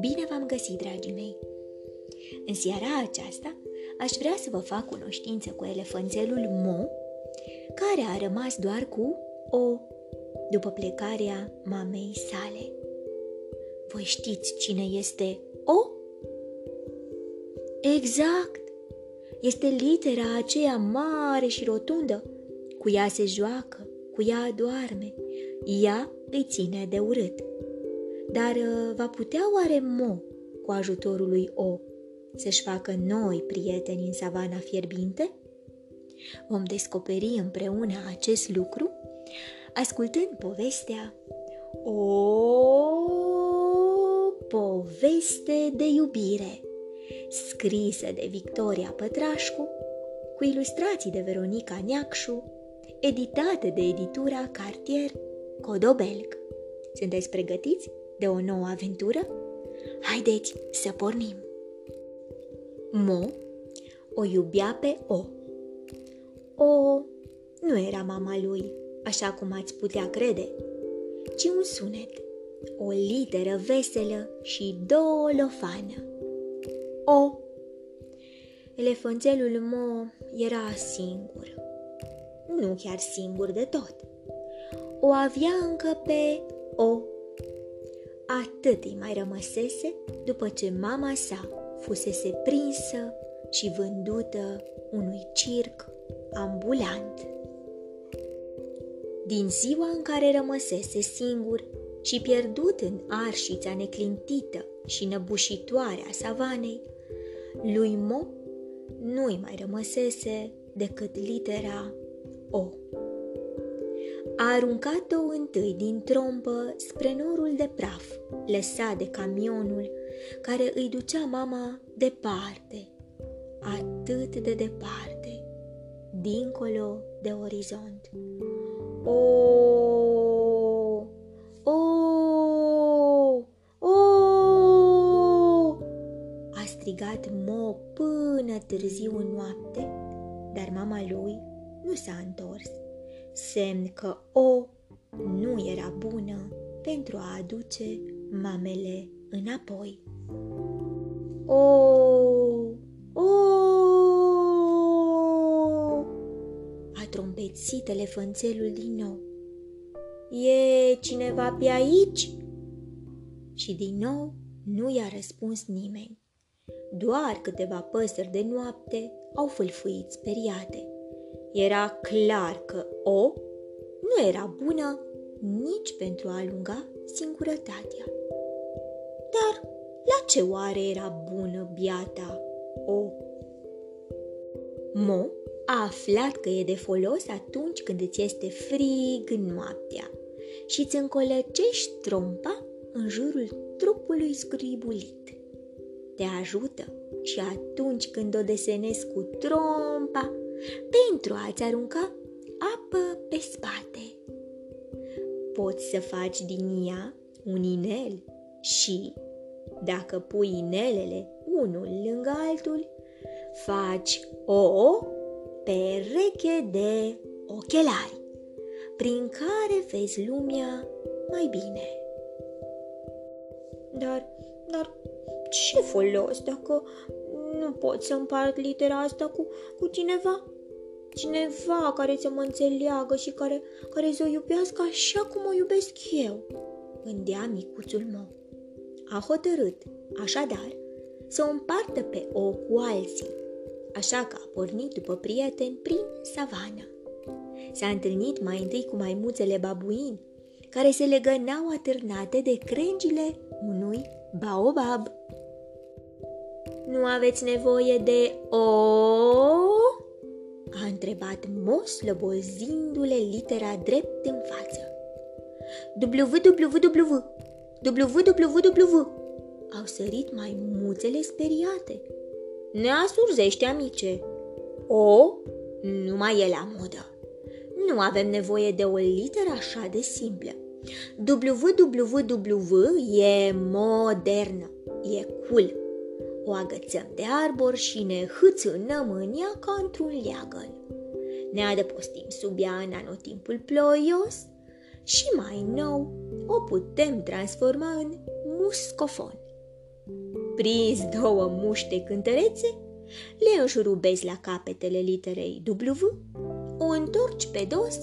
Bine v-am găsit, dragii mei! În seara aceasta aș vrea să vă fac cunoștință cu elefanțelul Mo, care a rămas doar cu o după plecarea mamei sale. Voi știți cine este O? Exact! Este litera aceea mare și rotundă. Cu ea se joacă, cu ea doarme, ea îi ține de urât. Dar uh, va putea oare Mo, cu ajutorul lui O, să-și facă noi prieteni în savana fierbinte? Vom descoperi împreună acest lucru ascultând povestea O poveste de iubire, scrisă de Victoria Pătrașcu, cu ilustrații de Veronica Neacșu, editată de editura Cartier Codobelg. Sunteți pregătiți de o nouă aventură? Haideți să pornim! Mo o iubea pe O. O nu era mama lui, așa cum ați putea crede, ci un sunet, o literă veselă și dolofană. O. Elefanțelul Mo era singur. Nu chiar singur de tot. O avea încă pe O. Atât îi mai rămăsese după ce mama sa fusese prinsă și vândută unui circ ambulant. Din ziua în care rămăsese singur și pierdut în arșița neclintită și năbușitoare a savanei, lui Mo nu-i mai rămăsese decât litera O. A aruncat-o întâi din trompă spre norul de praf, lăsat de camionul care îi ducea mama departe, atât de departe, dincolo de orizont. O, o, o, a strigat Mo până târziu în noapte, dar mama lui nu s-a întors, semn că O nu era bună pentru a aduce mamele înapoi. O, o, trompețit elefanțelul din nou. E cineva pe aici? Și din nou nu i-a răspuns nimeni. Doar câteva păsări de noapte au fâlfâit speriate. Era clar că O nu era bună nici pentru a alunga singurătatea. Dar la ce oare era bună biata O? Mo a aflat că e de folos atunci când îți este frig noaptea și îți încolăcești trompa în jurul trupului scribulit. Te ajută și atunci când o desenezi cu trompa pentru a-ți arunca apă pe spate. Poți să faci din ea un inel și, dacă pui inelele unul lângă altul, faci o pereche de ochelari, prin care vezi lumea mai bine. Dar, dar ce folos dacă nu pot să împart litera asta cu, cu cineva? Cineva care să mă înțeleagă și care, care să o iubească așa cum o iubesc eu, gândea micuțul meu. A hotărât, așadar, să o împartă pe o cu alții, așa că a pornit după prieteni prin savană. S-a întâlnit mai întâi cu maimuțele babuini, care se legănau atârnate de crengile unui baobab. Nu aveți nevoie de o? A întrebat Mos lobozindu-le litera drept în față. www www au sărit maimuțele speriate ne asurzește, amice. O, nu mai e la modă. Nu avem nevoie de o literă așa de simplă. www e modernă, e cool. O agățăm de arbor și ne hâțânăm în ea ca într-un leagăn. Ne adăpostim sub ea în anotimpul ploios și mai nou o putem transforma în muscofon. Prins două muște cântărețe, le înșurubezi la capetele literei W, o întorci pe dos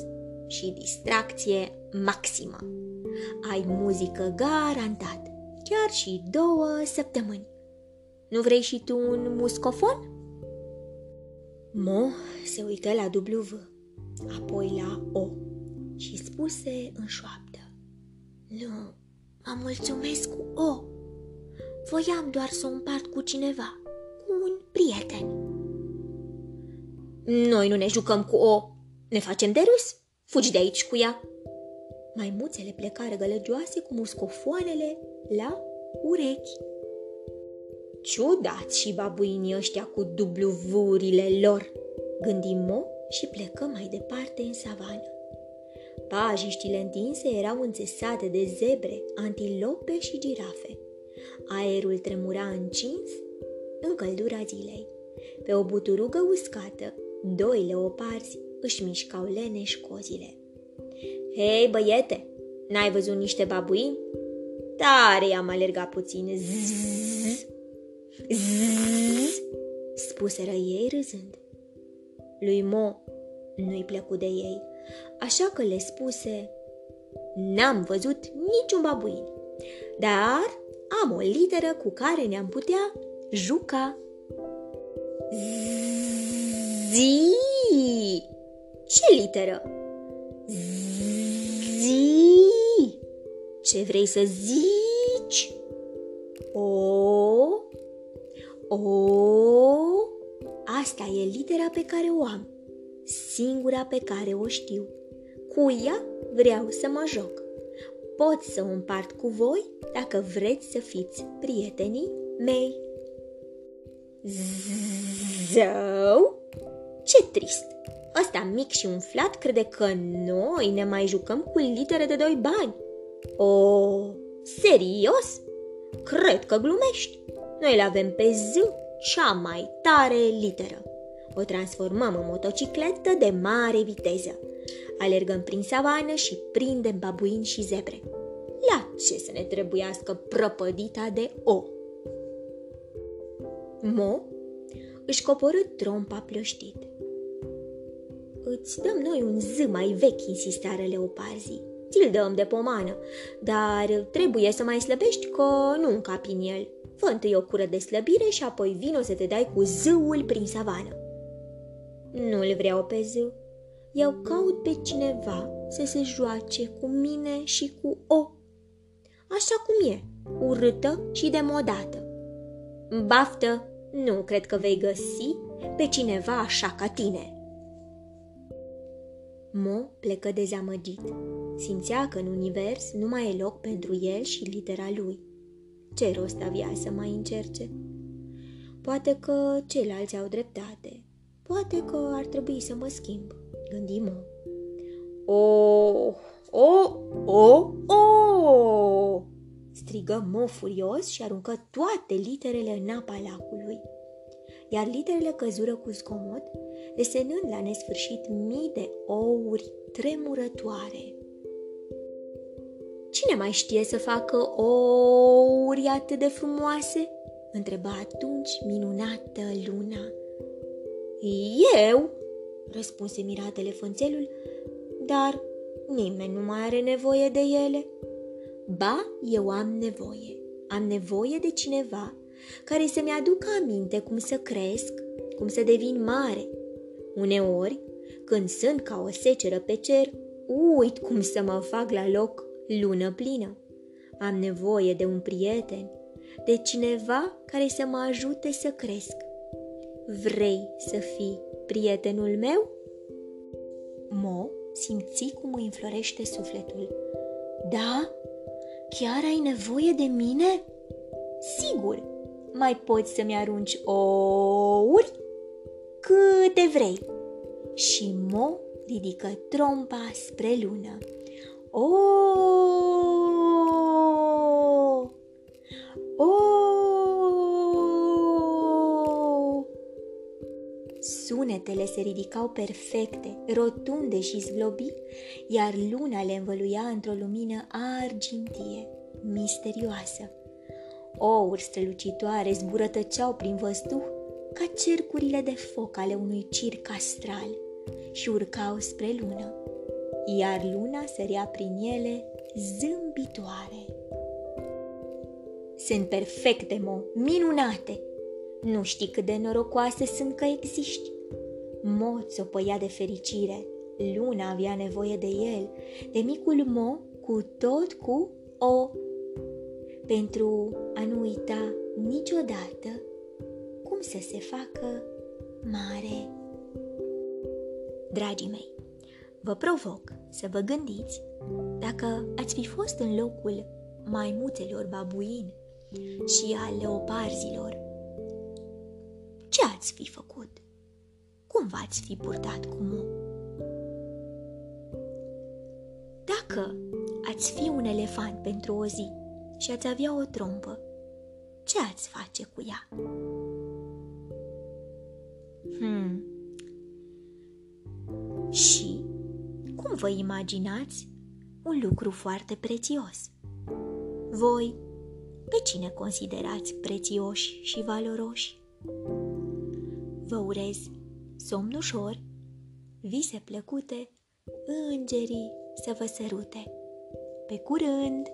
și distracție maximă. Ai muzică garantat, chiar și două săptămâni. Nu vrei și tu un muscofon? Mo se uită la W, apoi la O și spuse în șoaptă. Nu, mă mulțumesc cu O. Voiam doar să o împart cu cineva, cu un prieten. Noi nu ne jucăm cu O, ne facem de râs. Fugi de aici cu ea. Maimuțele plecară gălăgioase cu muscofoanele la urechi. Ciudați și babuinii ăștia cu dubluvurile lor, gândi Mo și plecă mai departe în savană. Pajiștile întinse erau înțesate de zebre, antilope și girafe. Aerul tremura încins în căldura zilei. Pe o buturugă uscată, doi leoparzi își mișcau leneș cozile. Hei, băiete, n-ai văzut niște babuini? Tare i-am alergat puțin. Zzz, zzz, spuseră ei râzând. Lui Mo nu-i plăcut de ei, așa că le spuse N-am văzut niciun babuin, dar am o literă cu care ne-am putea juca. Zi! Ce literă? Zi! Ce vrei să zici? O, o, asta e litera pe care o am, singura pe care o știu. Cu ea vreau să mă joc. Pot să o împart cu voi dacă vreți să fiți prietenii mei. Zău? Ce trist! Ăsta mic și umflat crede că noi ne mai jucăm cu litere de doi bani. O, serios? Cred că glumești. Noi le avem pe Z cea mai tare literă. O transformăm în motocicletă de mare viteză. Alergăm prin savană și prindem babuini și zebre. La ce să ne trebuiască prăpădita de O? Mo își coborâ trompa plăștit. Îți dăm noi un z mai vechi, insistară leoparzii. Ți-l dăm de pomană, dar trebuie să mai slăbești că nu încapi în el. Fă întâi o cură de slăbire și apoi vino să te dai cu zâul prin savană. Nu-l vreau pe z. Eu caut pe cineva să se joace cu mine și cu o. Așa cum e, urâtă și demodată. Baftă, nu cred că vei găsi pe cineva așa ca tine. Mo plecă dezamăgit. Simțea că în univers nu mai e loc pentru el și litera lui. Ce rost avea să mai încerce? Poate că ceilalți au dreptate. Poate că ar trebui să mă schimb, gândi Mo. O, o, o, o! strigă Mo furios și aruncă toate literele în apa lacului. Iar literele căzură cu zgomot desenând la nesfârșit mii de ouri tremurătoare. Cine mai știe să facă ouri atât de frumoase? întreba atunci minunată luna. Eu, răspunse mirat elefanțelul, dar nimeni nu mai are nevoie de ele. Ba, eu am nevoie. Am nevoie de cineva care să-mi aducă aminte cum să cresc, cum să devin mare, Uneori, când sunt ca o seceră pe cer, uit cum să mă fac la loc lună plină. Am nevoie de un prieten, de cineva care să mă ajute să cresc. Vrei să fii prietenul meu? Mo simți cum îi înflorește sufletul. Da? Chiar ai nevoie de mine? Sigur! Mai poți să-mi arunci ouri? câte vrei. Și Mo ridică trompa spre lună. O! O! Planetele se ridicau perfecte, rotunde și zglobi, iar luna le învăluia într-o lumină argintie, misterioasă. Ouri strălucitoare zburătăceau prin văzduh ca cercurile de foc ale unui circ astral și urcau spre lună, iar luna sărea prin ele zâmbitoare. Sunt perfecte, Mo, minunate! Nu știi cât de norocoase sunt că existi. Moț țopăia de fericire. Luna avea nevoie de el, de micul Mo cu tot cu O, pentru a nu uita niciodată cum să se facă mare. Dragii mei, vă provoc să vă gândiți dacă ați fi fost în locul maimuțelor babuin și al leoparzilor, ce ați fi făcut? Cum v-ați fi purtat cu mu? Dacă ați fi un elefant pentru o zi și ați avea o trompă, ce ați face cu ea? Vă imaginați un lucru foarte prețios? Voi pe cine considerați prețioși și valoroși? Vă urez somn ușor, vise plăcute, îngerii să vă sărute. Pe curând!